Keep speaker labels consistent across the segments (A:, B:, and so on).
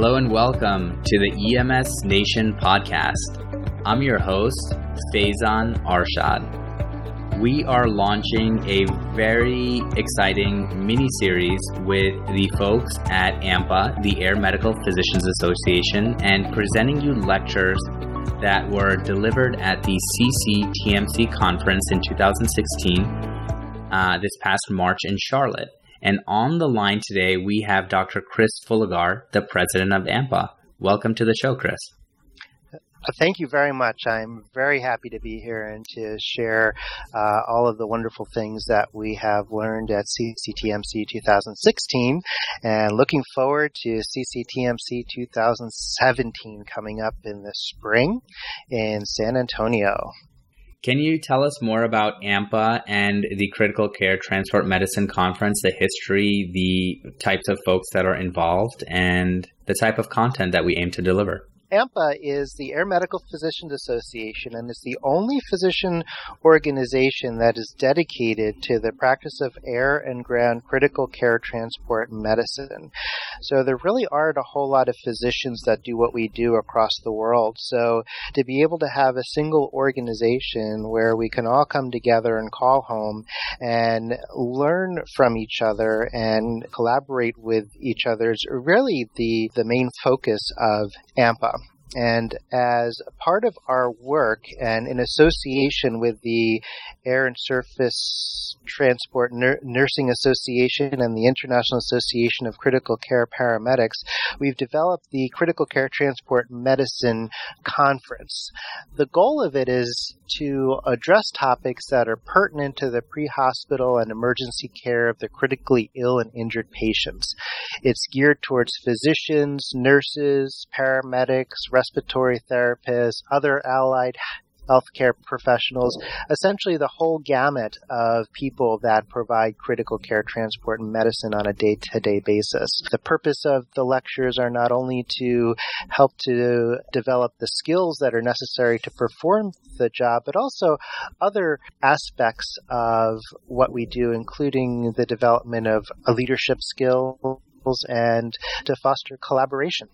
A: Hello and welcome to the EMS Nation podcast. I'm your host, Faizan Arshad. We are launching a very exciting mini series with the folks at AMPA, the Air Medical Physicians Association, and presenting you lectures that were delivered at the CCTMC conference in 2016, uh, this past March in Charlotte. And on the line today, we have Dr. Chris Fullagar, the president of AMPA. Welcome to the show, Chris.
B: Uh, thank you very much. I'm very happy to be here and to share uh, all of the wonderful things that we have learned at CCTMC 2016 and looking forward to CCTMC 2017 coming up in the spring in San Antonio.
A: Can you tell us more about AMPA and the Critical Care Transport Medicine Conference, the history, the types of folks that are involved, and the type of content that we aim to deliver?
B: AMPA is the Air Medical Physicians Association and is the only physician organization that is dedicated to the practice of air and ground critical care transport medicine. So there really aren't a whole lot of physicians that do what we do across the world. So to be able to have a single organization where we can all come together and call home and learn from each other and collaborate with each other is really the, the main focus of AMPA. And as part of our work and in association with the Air and Surface Transport Nur- Nursing Association and the International Association of Critical Care Paramedics, we've developed the Critical Care Transport Medicine Conference. The goal of it is to address topics that are pertinent to the pre hospital and emergency care of the critically ill and injured patients. It's geared towards physicians, nurses, paramedics, respiratory therapists, other allied healthcare professionals, essentially the whole gamut of people that provide critical care transport and medicine on a day to day basis. The purpose of the lectures are not only to help to develop the skills that are necessary to perform the job, but also other aspects of what we do, including the development of a leadership skills and to foster collaboration.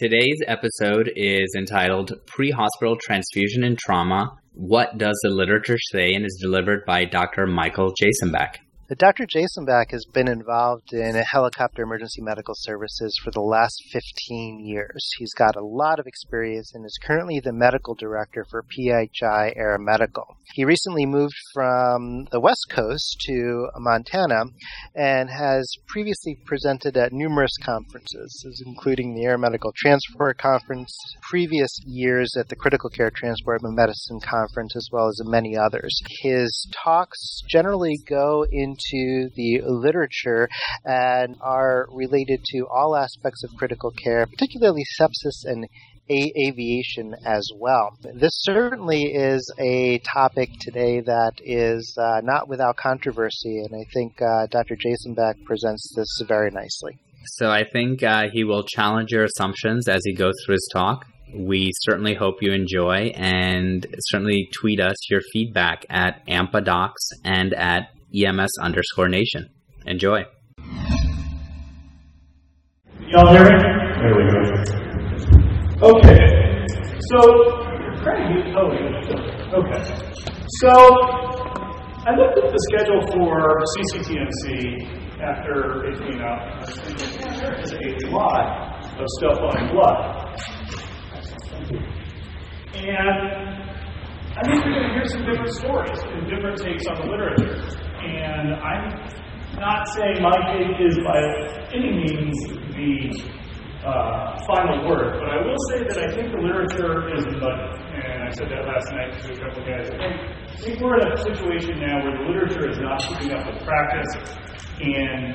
A: Today's episode is entitled Pre Hospital Transfusion and Trauma What Does the Literature Say? and is delivered by Dr. Michael Jasumback.
B: Dr. Jasumback has been involved in helicopter emergency medical services for the last 15 years. He's got a lot of experience and is currently the medical director for PHI Air Medical. He recently moved from the West Coast to Montana and has previously presented at numerous conferences, including the Air Medical Transport Conference, previous years at the Critical Care Transport and Medicine Conference, as well as many others. His talks generally go into into the literature and are related to all aspects of critical care, particularly sepsis and a- aviation as well. This certainly is a topic today that is uh, not without controversy, and I think uh, Dr. Jasumback presents this very nicely.
A: So I think uh, he will challenge your assumptions as he goes through his talk. We certainly hope you enjoy and certainly tweet us your feedback at AMPADocs and at EMS underscore nation. Enjoy.
C: Y'all hear me? There we go. Okay. So, Craig, oh, okay. So, I looked at the schedule for CCTMC after it came out. I was thinking, yeah, there is a lot of stuff on blood. And I think we're going to hear some different stories and different takes on the literature. And I'm not saying my take is by any means the uh, final word, but I will say that I think the literature is muddy. And I said that last night to a couple of guys. I think, I think we're in a situation now where the literature is not keeping up with practice, and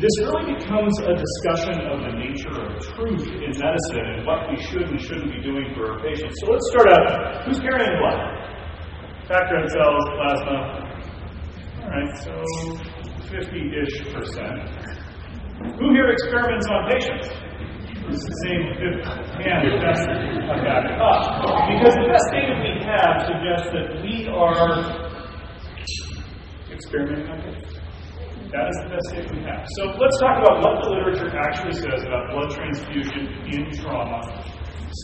C: this really becomes a discussion of the nature of truth in medicine and what we should and shouldn't be doing for our patients. So let's start out. Who's carrying blood? Factor cells, plasma, right, so 50-ish percent. Who here experiments on patients? It's the same hand. Up. Uh, because the best data we have suggests that we are experimenting on patients. That is the best data we have. So let's talk about what the literature actually says about blood transfusion in trauma,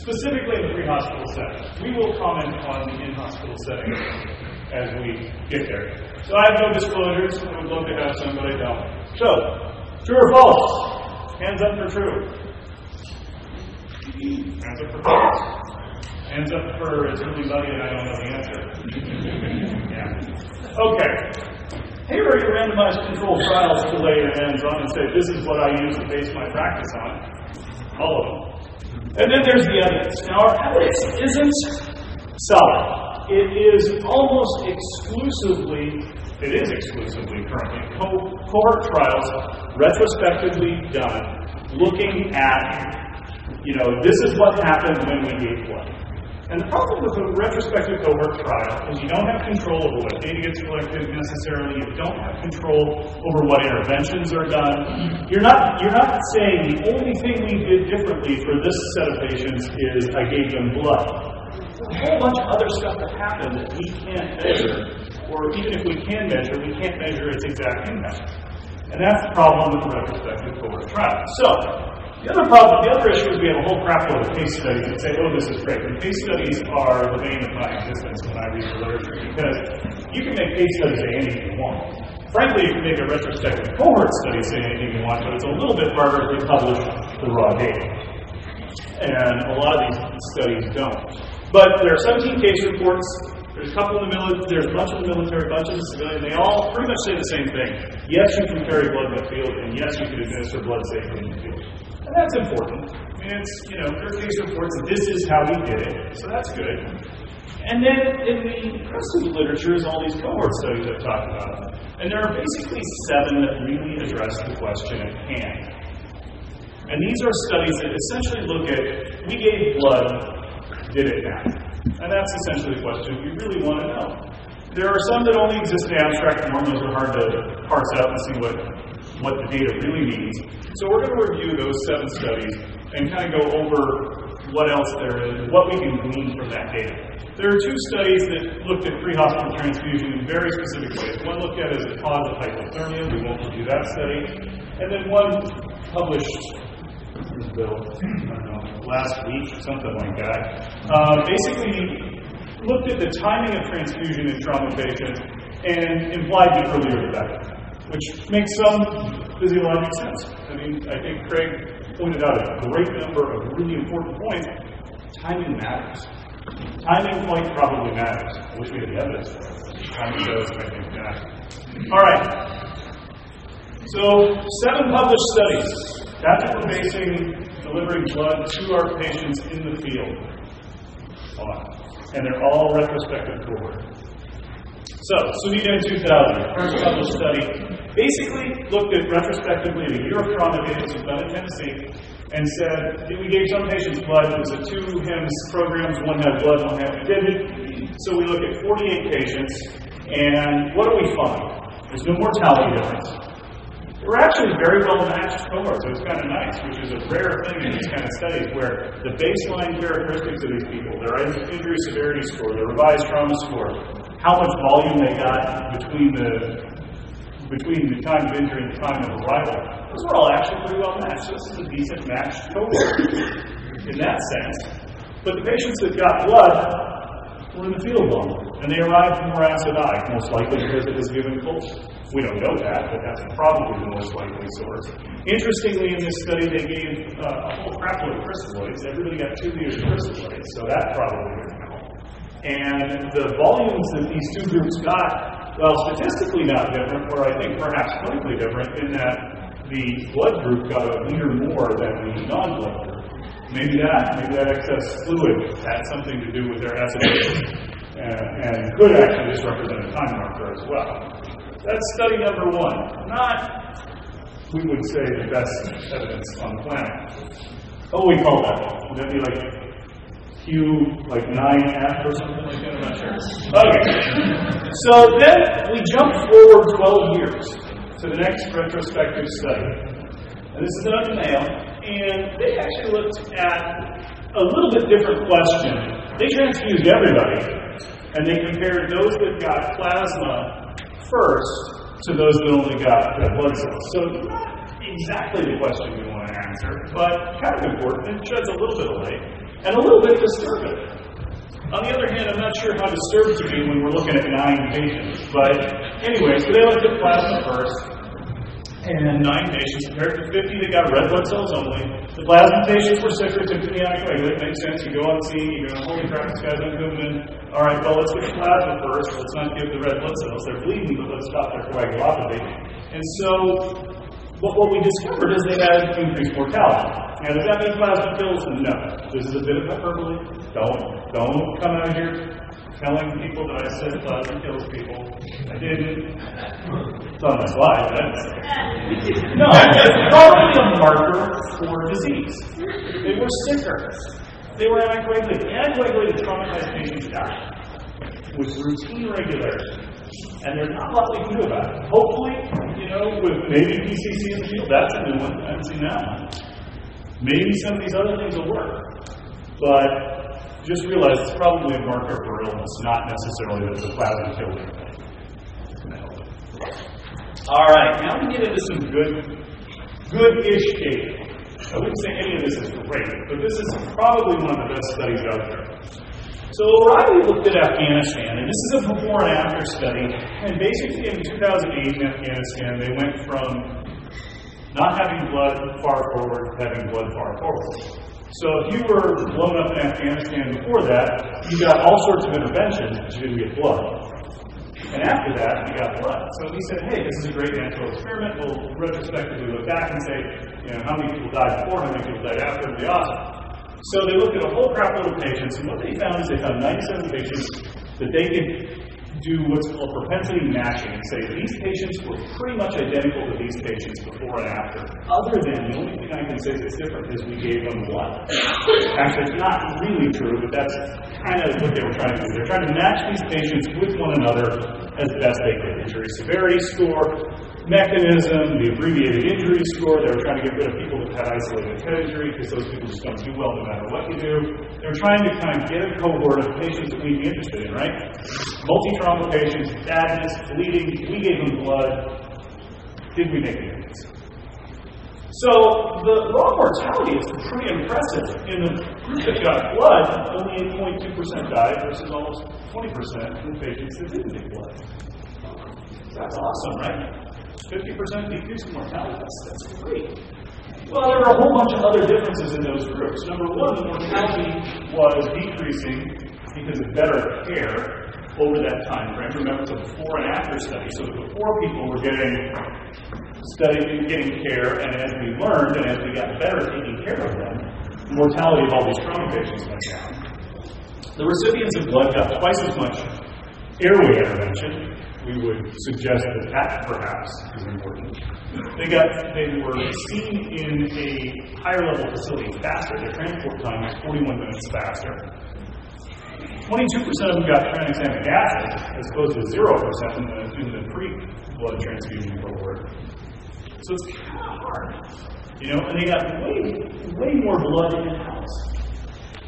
C: specifically in the pre-hospital setting. We will comment on the in-hospital setting as we get there. So I have no disclosures. I would love to have some, but I don't. So, true or false? Hands up for true. Hands up for false. Hands up for it's really and I don't know the answer. yeah. Okay. Here are your randomized controlled trials to lay your hands on and say, this is what I use to base my practice on. All of them. And then there's the evidence. Now, our evidence isn't solid. It is almost exclusively, it is exclusively currently, co- cohort trials, retrospectively done, looking at, you know, this is what happened when we gave blood. And the problem with a retrospective cohort trial is you don't have control over what data gets collected necessarily. You don't have control over what interventions are done. You're not you're not saying the only thing we did differently for this set of patients is I gave them blood. A whole bunch of other stuff that happened that we can't measure, or even if we can measure, we can't measure its exact impact. And that's the problem with retrospective cohort trial. So the other problem, the other issue is we have a whole crap load of case studies that say, oh, this is great. And case studies are the bane of my existence when I read the literature because you can make case studies say anything you want. Frankly, you can make a retrospective cohort study say anything you want, but it's a little bit harder to publish the raw data. And a lot of these studies don't. But there are 17 case reports. There's a couple in the military, there's a bunch in the military, a bunch in the civilian. They all pretty much say the same thing. Yes, you can carry blood in the field, and yes, you can administer blood safely in the field. And that's important. Mean, it's, you know, there are case reports this is how we did it, so that's good. And then in the the literature is all these cohort studies I've talked about. And there are basically seven that really address the question at hand. And these are studies that essentially look at we gave blood, did it matter? And that's essentially the question we really want to know. There are some that only exist in abstract form, those are hard to parse out and see what, what the data really means. So we're going to review those seven studies and kind of go over what else there is, what we can glean from that data. There are two studies that looked at pre-hospital transfusion in very specific ways. One looked at as a cause of hypothermia. We won't review that study. And then one published Bill, know, last week something like that. Uh, basically, looked at the timing of transfusion in trauma patients and implied the earlier the better, which makes some physiologic sense. I mean, I think Craig pointed out a great number of really important points. Timing matters. Timing quite probably matters. I wish we had the evidence for. Timing does, I think, matter. All right. So, seven published studies. That's what we're basing delivering blood to our patients in the field. And they're all retrospective cohort. So, Sumida in 2000, first published study, basically looked at retrospectively at a year of data was done in Tennessee and said we gave some patients blood. It was a two HEMS programs, one had blood, one had didn't. So we look at 48 patients, and what do we find? There's no mortality difference. We're actually very well matched cohorts, so it's kind of nice, which is a rare thing in these kind of studies where the baseline characteristics of these people, their injury severity score, their revised trauma score, how much volume they got between the between the time of injury and the time of arrival, those are all actually pretty well matched. This is a decent matched cohort in that sense. But the patients that got blood were in the field longer, and they arrived more acid most likely because it was given close. We don't know that, but that's probably the most likely source. Interestingly, in this study, they gave uh, a whole crapload of crystalloids. Everybody got two liters of crystalloids, so that probably didn't help. And the volumes that these two groups got, well, statistically not different, or I think perhaps clinically different, in that the blood group got a liter more than the non-blood group. Maybe that, maybe that excess fluid had something to do with their acidity, uh, and could actually just represent a time marker as well. That's study number one. Not, we would say, the best evidence on the planet. Oh, we call that? Would that be like Q, like 9F or something like that? I'm not sure. Okay. So then we jump forward 12 years to the next retrospective study. And this is in Mayo, and they actually looked at a little bit different question. They transfused everybody, and they compared those that got plasma first to those that only got red blood cells. So not exactly the question we want to answer, but kind of important. It sheds a little bit of light and a little bit disturbing. On the other hand, I'm not sure how disturbed to be when we're looking at nine patients. But anyway, so they looked at plasma first, and nine patients compared to 50 that got red blood cells only. The plasma patients were sicker, the anticoagulant. Makes sense. You go on scene, you go, holy crap, this guy's uncooping. All right, well, let's get the plasma first. Let's not give the red blood cells. They're bleeding, but let's stop their coagulopathy. And so but what we discovered is they had increased mortality. Now, does that mean plasma kills? Them? No. This is a bit of hyperbole. Don't don't come out here telling people that I said plasma kills people. I didn't. It's on my slide. That's, no, it's probably a marker for disease. They were sicker. They were anticoagulated. Anticoagulated traumatized patients died with routine regularity. And there's not a lot we can do about it. Hopefully, you know, with maybe PCC in the field, that's a new one. I haven't seen that one. Maybe some of these other things will work. But just realize it's probably a marker illness, not necessarily that the plasma killed All right, now we get into some good, good-ish data. I wouldn't say any of this is great, but this is probably one of the best studies out there. So O'Reilly looked at Afghanistan, and this is a before and after study. And basically, in 2008 in Afghanistan, they went from not having blood far forward to having blood far forward. So if you were blown up in Afghanistan before that, you got all sorts of interventions, but you didn't get blood. And after that, you got blood. So he said, hey, this is a great natural experiment. We'll retrospectively look back and say, you know, how many people died before, how many people died after, it'll be awesome. So they looked at a whole crap load of patients, and what they found is they found 97 patients that they could do what's called propensity matching and say these patients were pretty much identical to these patients before and after. Other than the only thing I can say that's different is we gave them blood. Actually, it's not really true, but that's kind of what they were trying to do. They're trying to match these patients with one another as best they could. Injury severity score, mechanism, the abbreviated injury score. They were trying to get rid of people that had isolated head injury because those people just don't do well no matter what you do. They were trying to kind of get a cohort of patients that we'd be interested in, right? Multi trauma patients, badness, bleeding. We gave them blood. Did we make a difference? So the raw mortality is pretty impressive. In the group that got blood, only 8.2% died versus almost 20% in the patients that didn't get blood. That's awesome, right? 50% decrease in mortality. That's, that's great. Well, there were a whole bunch of other differences in those groups. Number one, the mortality was decreasing because of better care over that time frame. Remember, it's a before and after study. So the before people were getting studying, getting care, and as we learned and as we got better at taking care of them, the mortality of all these trauma patients went down. The recipients of blood got twice as much airway intervention we would suggest that that perhaps is important. They got they were seen in a higher level facility faster. Their transport time was 41 minutes faster. 22% of them got tranexamic acid as opposed to 0% in the, in the pre-blood transfusion cohort. So it's kind of hard. You know, and they got way, way more blood in the house.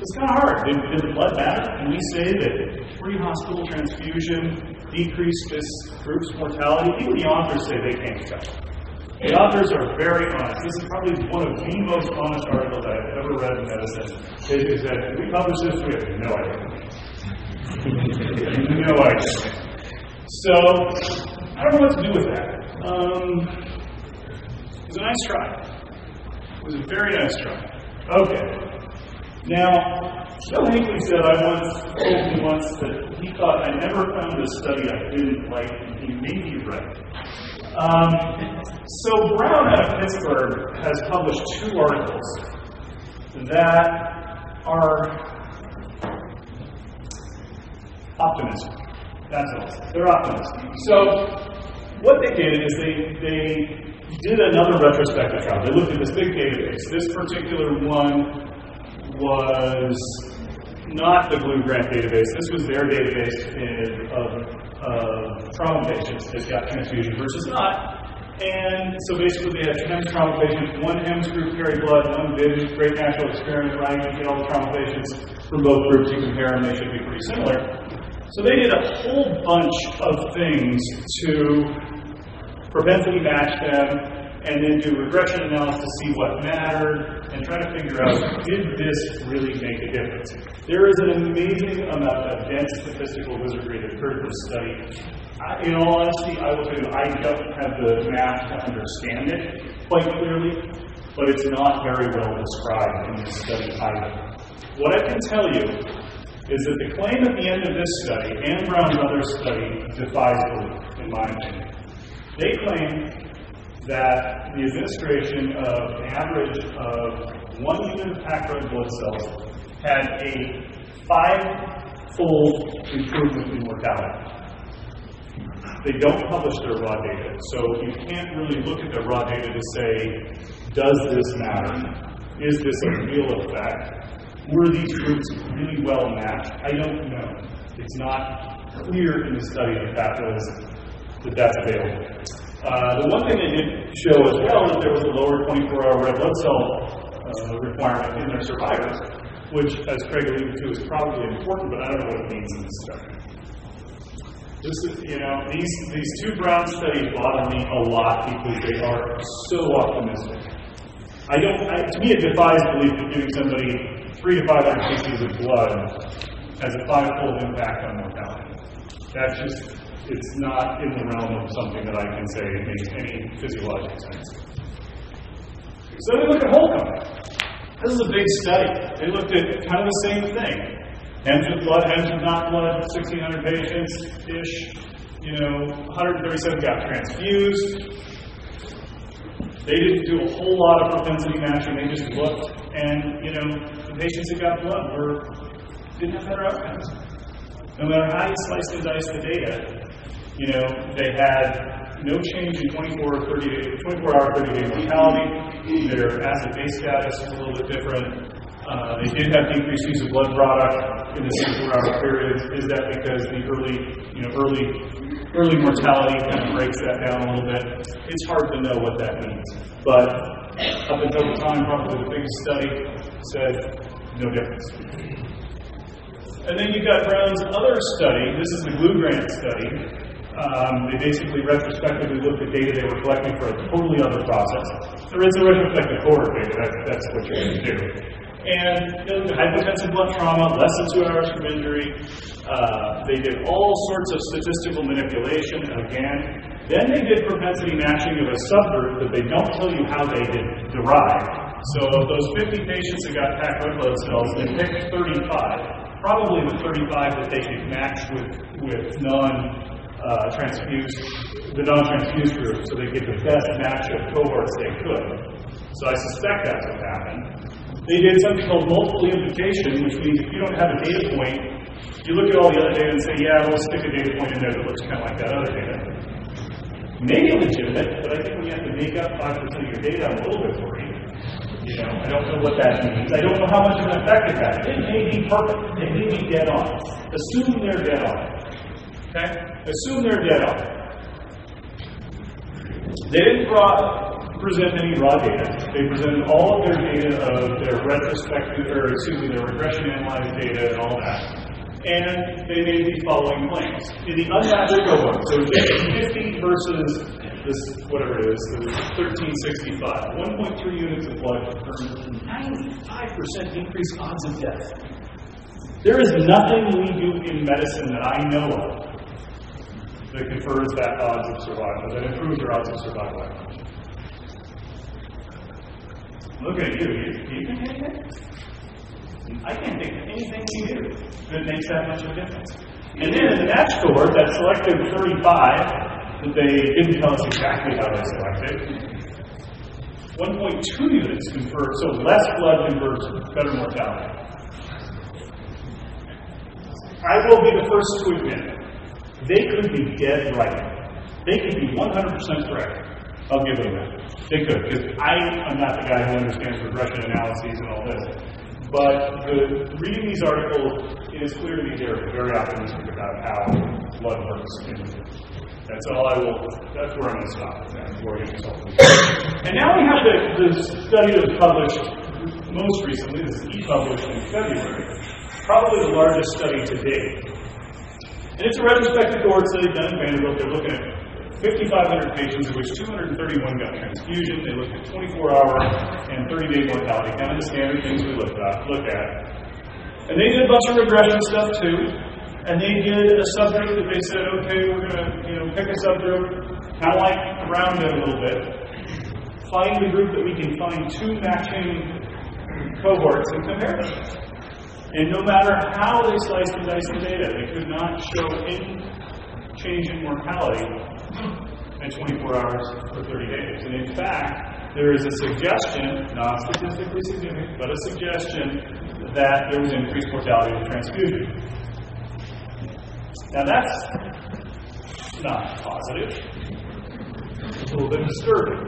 C: It's kind of hard. Did, did the blood matter? Can we say that pre-hospital transfusion decreased this group's mortality. Even the authors say they can't tell. The authors are very honest. This is probably one of the most honest articles I've ever read in medicine. They said, we publish this? We have no idea. no idea. So, I don't know what to do with that. Um, it was a nice try. It was a very nice try. Okay. Now, Joe Hinckley said I once told me once that he thought I never found a study I didn't like, and he may be right. Um, so Brown out of Pittsburgh has published two articles that are optimistic. That's all. They're optimistic. So what they did is they they did another retrospective trial. They looked at this big database. This particular one was not the Glue Grant database. This was their database in, of, of trauma patients that got transfusion versus not. And so basically, they had HEMS trauma patients. One HEMS group carried blood, one did. Great natural experiment, right? You get all the trauma patients from both groups. You compare them, they should be pretty similar. So they did a whole bunch of things to propensity match them, and then do regression analysis to see what mattered and try to figure out did this really make a difference. There is an amazing amount of dense statistical wizardry that occurred in this study. I, in all honesty, I will tell you, I don't have the math to understand it quite clearly, but it's not very well described in this study either. What I can tell you is that the claim at the end of this study and Brown's other study defies belief, in my opinion. They claim that the administration of an average of one unit of packed red blood cells had a five-fold improvement in mortality. They don't publish their raw data, so you can't really look at their raw data to say, does this matter? Is this a real effect? Were these groups really well matched? I don't know. It's not clear in the study that that was that that's available. Uh, the one thing they did show as well is there was a lower 24-hour red blood cell uh, requirement in their survivors, which, as Craig alluded to, is probably important, but I don't know what it means in this study. This is, you know, these these two Brown studies bother me a lot because they are so optimistic. I don't. I, to me, it defies belief that giving somebody three to five hundred cc's of blood has a five-fold impact on mortality. That's just it's not in the realm of something that I can say makes any physiological sense. So they look at Holcomb. This is a big study. They looked at kind of the same thing. Hems with blood, hems with not blood, 1,600 patients ish. You know, 137 got transfused. They didn't do a whole lot of propensity matching. They just looked, and you know, the patients that got blood were didn't have better outcomes. No matter how you slice and dice the data, you know, they had no change in 24 or 30 day, 24 hour 30 day mortality. Their acid base status was a little bit different. Uh, they did have decreased use of blood product in the 24 hour period. Is that because the early, you know, early early mortality kind of breaks that down a little bit? It's hard to know what that means. But up until the time, probably the biggest study said no difference. And then you've got Brown's other study. This is the Glue Grant study. Um, they basically retrospectively looked at data they were collecting for a totally other process. There is a retrospective cohort data, that's, that's what you're going to do. And you know, hypotensive blood trauma, less than two hours from injury. Uh, they did all sorts of statistical manipulation again. Then they did propensity matching of a subgroup that they don't tell you how they did derive. So of those 50 patients that got packed red blood cells, they picked 35, probably the 35 that they could match with, with non uh, transfused, the non-transfused group, so they get the best match of cohorts they could. So I suspect that's what happened. They did something called multiple imputation, which means if you don't have a data point, you look at all the other data and say, yeah, we'll stick a data point in there that looks kind of like that other data. Maybe legitimate, but I think when you have to make up 5% of your data, I'm a little bit worried. You know, I don't know what that means. I don't know how much of an effect it has. It may be perfect. It may be dead on. Assume they're dead on. Okay? Assume they're dead on. They didn't present any raw data. They presented all of their data of their retrospective, or excuse me, their regression analyzed data and all that. And they made the following claims. In the unmatched cohort, so 50 versus this, whatever it is, 1365, 1.3 units of blood for 95% increased odds of death. There is nothing we do in medicine that I know of that confers that odds of survival, that improves your odds of survival. Look at you. You, can anything? I can't think of anything you do that makes that much of a difference. And then match cohort, that selected 35, that they didn't tell us exactly how they selected, 1.2 units confer, so less blood confers better mortality. I will be the first to admit they could be dead right. They could be 100% correct. I'll give them that. They could, because I am not the guy who understands regression analyses and all this. But the, reading these articles, it is clear to me they're very optimistic about how blood works. That's all I will, that's where I'm going to stop before I get And now we have the, the study that was published most recently, this is e-published in February, probably the largest study to date and it's a retrospective cohort study done in Vanderbilt. They're looking at 5,500 patients, of which 231 got transfusion. They looked at 24-hour and 30-day mortality, kind of the standard things we look at. Look at. And they did a bunch of regression stuff too. And they did a subgroup that they said, okay, we're going to you know pick a subgroup, kind of like around it a little bit. Find the group that we can find two matching cohorts and compare them. And no matter how they sliced and diced the data, they could not show any change in mortality at 24 hours or 30 days. And in fact, there is a suggestion, not statistically significant, but a suggestion that there was increased mortality with transfusion. Now that's not positive. It's a little bit disturbing.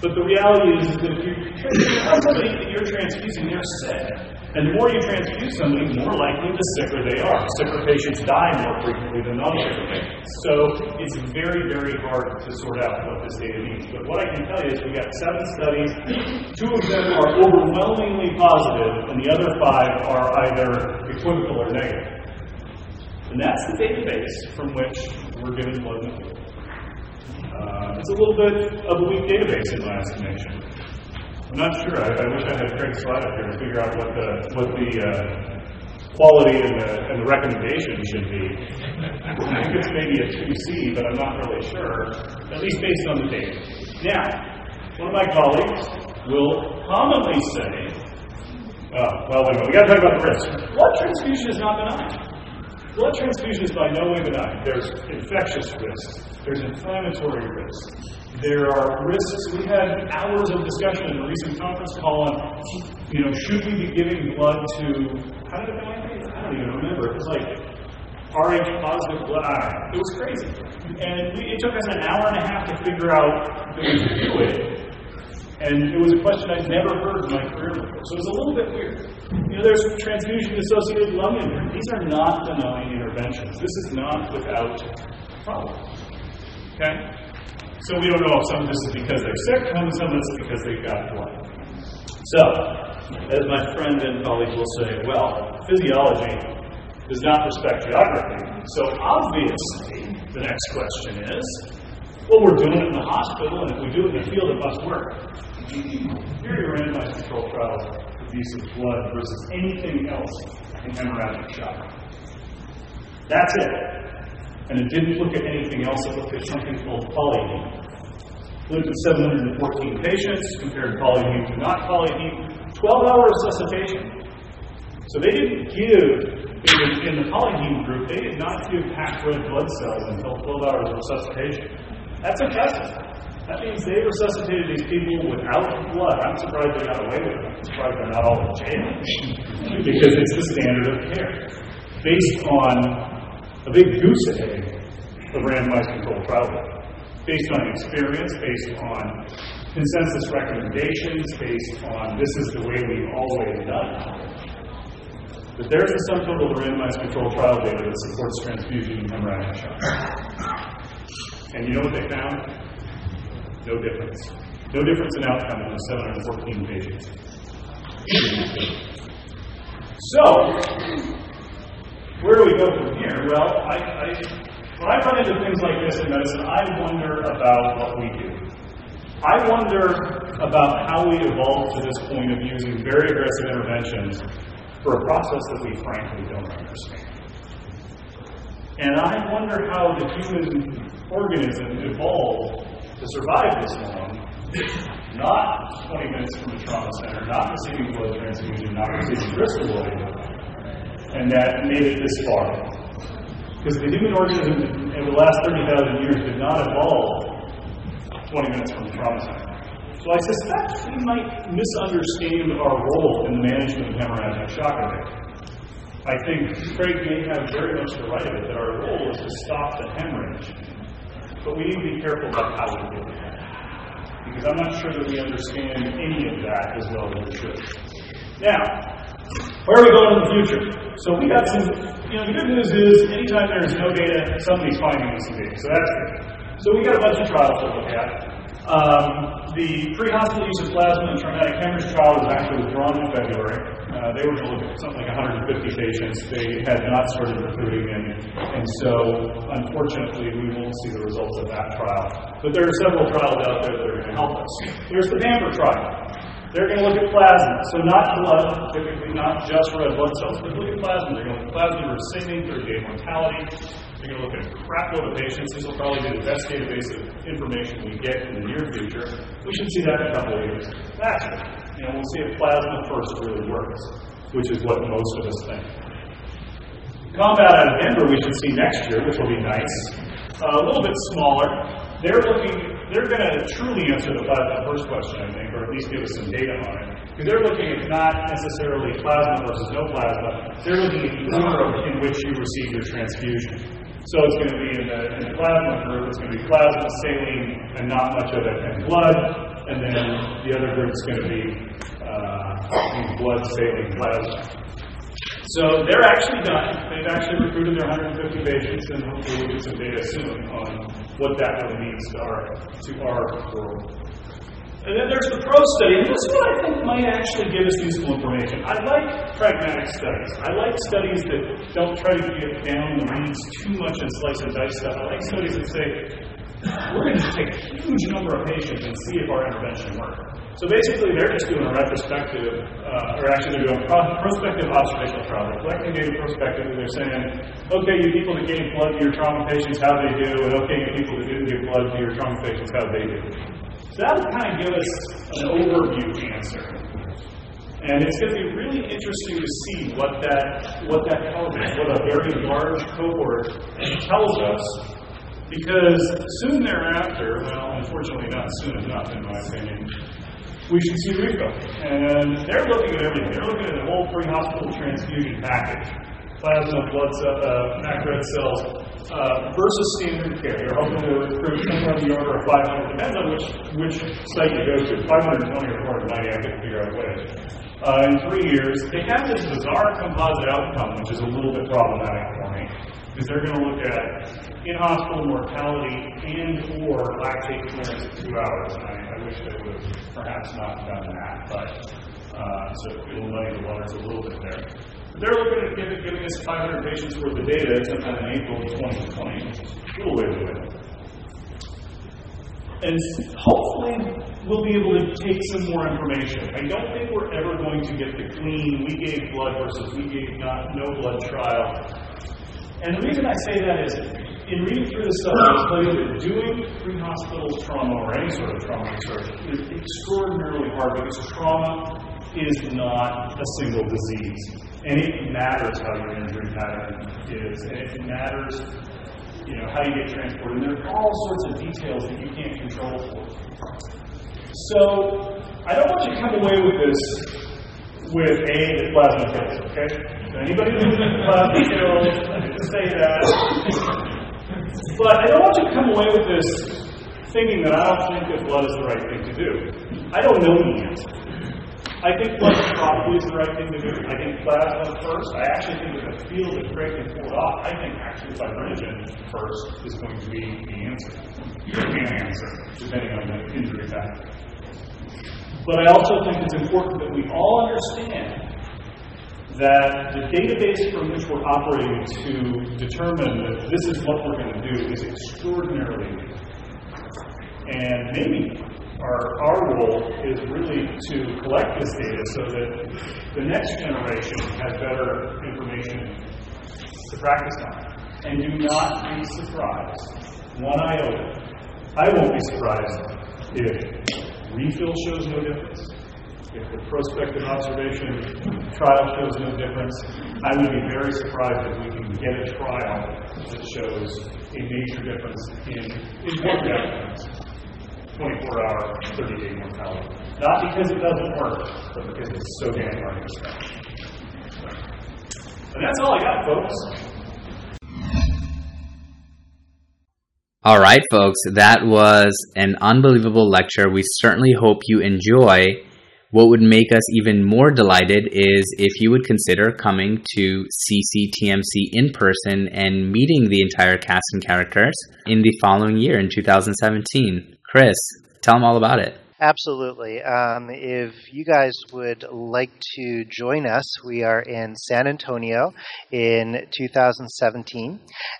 C: But the reality is that if you tell somebody that you're transfusing, they're sick. And the more you transfuse somebody, the more likely the sicker they are. Sicker patients die more frequently than non-sicker patients. So it's very, very hard to sort out what this data means. But what I can tell you is we've got seven studies. Two of them are overwhelmingly positive, and the other five are either equivocal or negative. And that's the database from which we're given blood. Uh, it's a little bit of a weak database in my estimation. I'm not sure. I, I wish I had Craig's slide up here to figure out what the what the uh, quality and the, and the recommendation should be. I think it's maybe a 2C, but I'm not really sure, at least based on the data. Now, one of my colleagues will commonly say, oh, well, wait a minute, we got to talk about the risk. Blood transfusion is not benign. Blood transfusion is by no way benign. There's infectious risks, there's inflammatory risks, there are risks. We had hours of discussion in a recent conference call on, you know, should we be giving blood to, how did it go? I don't even remember. It was like Rh positive blood. I. It was crazy. And we, it took us an hour and a half to figure out that we do it. And it was a question I'd never heard in my career before. So it was a little bit weird. You know, there's transfusion associated lung injury. These are not benign interventions. This is not without problems. Okay? So we don't know if some of this is because they're sick, and some of this is because they've got blood. So, as my friend and colleague will say, well, physiology does not respect geography. So obviously, the next question is, well, we're doing it in the hospital, and if we do it in the field, it must work. Here your randomized controlled trials of use of blood versus anything else in hemorrhagic shock. That's it. And it didn't look at anything else. It looked at something called polyheme. Looked at 714 patients, compared polyheme to not polyheme. 12 hour resuscitation. So they didn't give, in the, in the polyheme group, they did not give packed red blood cells until 12 hours of resuscitation. That's impressive. That means they resuscitated these people without blood. I'm surprised they got away with it. I'm surprised they're not all in jail. because it's the standard of care. Based on a big goose egg of randomized controlled trial data. Based on experience, based on consensus recommendations, based on this is the way we've always done. But there's a sum total of randomized controlled trial data that supports transfusion and hemorrhagic shock. And you know what they found? No difference. No difference in outcome in the 714 patients. So, where do we go from here? Well, I, I, when I run into things like this in medicine, I wonder about what we do. I wonder about how we evolved to this point of using very aggressive interventions for a process that we frankly don't understand. And I wonder how the human organism evolved to survive this long, not 20 minutes from the trauma center, not receiving blood transfusion, not receiving Bristol blood, and that made it this far. Because the human organism in the last 30,000 years did not evolve 20 minutes from the trauma center. So I suspect we might misunderstand our role in the management of hemorrhagic shock event. I think Craig may have very much the right of it that our role is to stop the hemorrhage but we need to be careful about how we do it. Because I'm not sure that we understand any of that as well as we should. Now, where are we going in the future? So we got some, you know, the good news is anytime there's no data, somebody's finding some data. So that's good. So we got a bunch of trials to look at. Um, the pre-hospital use of plasma and traumatic hemorrhage trial was actually withdrawn in February. Uh, they were going to look at something like 150 patients. They had not started recruiting, and, and so unfortunately, we won't see the results of that trial. But there are several trials out there that are going to help us. Here's the PAMPer trial. They're going to look at plasma, so not blood, typically not just red blood cells, but look at plasma. They're going to look at plasma rescinding, third day mortality. They're going to look at a crapload of patients. This will probably be the best database of information we get in the near future. We should see that in a couple of years. That's it. We'll see if plasma first really works, which is what most of us think. Combat out of Denver we should see next year, which will be nice. Uh, a little bit smaller. They're looking, they're going to truly answer the first question, I think, or at least give us some data on it. Because they're looking at not necessarily plasma versus no plasma, they're looking at the order in which you receive your transfusion. So it's going to be in the, in the plasma group, it's going to be plasma, saline, and not much of it, and blood. And then the other group is going to be uh, blood, saline, plasma. So they're actually done. They've actually recruited their 150 patients, and hopefully we'll get some data soon on what that really means to our to our world. And then there's the PRO study, and this is what I think might actually give us useful information. I like pragmatic studies. I like studies that don't try to get down the weeds too much and slice and dice stuff. I like studies that say, we're going to take a huge number of patients and see if our intervention works. So basically, they're just doing a retrospective, uh, or actually they're doing pro- prospective observational trial. They're collecting data prospectively. They're saying, okay, you people that gave blood to your trauma patients, how they do, and okay, you people that didn't give blood to your trauma patients, how do they do. So that would kind of give us an overview answer. And it's going to be really interesting to see what that what that tells us, what a very large cohort tells us because soon thereafter, well, unfortunately not soon enough, in my opinion, we should see RePHILL. And they're looking at everything. They're looking at the whole pre-hospital transfusion package. Plasma, blood cell, uh, MAC cells, uh, versus standard care. They're hoping to recruit somewhere in the order of 500. Depends on which, which site you go to. 520 or 490, I can figure out which. Uh, in three years, they have this bizarre composite outcome, which is a little bit problematic for me because they're going to look at in-hospital mortality and or lactate clearance at two hours. And I, I wish they would have perhaps not done that, but uh, so it'll muddy the waters a little bit there. They're looking at giving, giving us 500 patients worth of data sometime in April of 2020. A little way away. And hopefully we'll be able to take some more information. I don't think we're ever going to get the clean, we gave blood versus we gave not, no blood trial and the reason I say that is, in reading through this stuff, I'll tell you that doing pre-hospital trauma or any sort of trauma research is extraordinarily hard because trauma is not a single disease. And it matters how your injury pattern is, and it matters, you know, how you get transported. And there are all sorts of details that you can't control for. So I don't want you to come away with this with A, plasma kills, okay? Anybody who's in plasma kills, I didn't say that. But I don't want you to come away with this thinking that I don't think that blood is the right thing to do. I don't know the answer. I think blood probably is the right thing to do. I think plasma first. I actually think that the field is great and pulled off. I think actually fibrinogen first is going to be the answer. The answer, depending on the injury factor. But I also think it's important that we all understand that the database from which we're operating to determine that this is what we're going to do is extraordinarily. And maybe our, our role is really to collect this data so that the next generation has better information to practice on. And do not be surprised, one iota. I won't be surprised if RePHILL shows no difference. If the prospective observation trial shows no difference, I would be very surprised if we can get a trial that shows a major difference in important outcomes. 24 hour, 30 day mortality. Not because it doesn't work, but because it's so damn hard to. And that's all I got, folks.
A: All right, folks, that was an unbelievable lecture. We certainly hope you enjoy. What would make us even more delighted is if you would consider coming to CCTMC in person and meeting the entire cast and characters in the following year in 2017. Chris, tell them all about it.
B: Absolutely. Um, if you guys would like to join us, we are in San Antonio in 2017.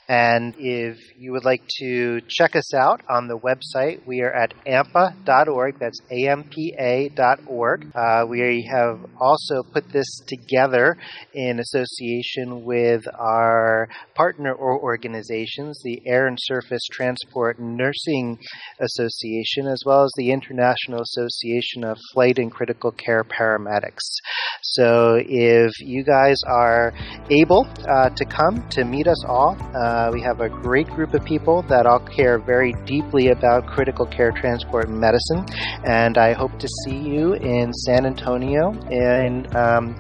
B: And if you would like to check us out on the website, we are at ampa.org. That's ampa.org. Uh, we have also put this together in association with our partner organizations, the Air and Surface Transport Nursing Association, as well as the International International Association of Flight and Critical Care Paramedics. So if you guys are able uh, to come to meet us all, uh, we have a great group of people that all care very deeply about critical care transport and medicine. And I hope to see you in San Antonio in um,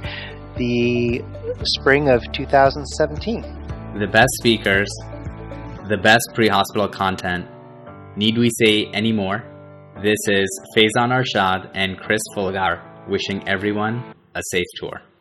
B: the spring of 2017.
A: The best speakers, the best pre hospital content. Need we say any more? This is Faizan Arshad and Chris Folgar wishing everyone a safe tour.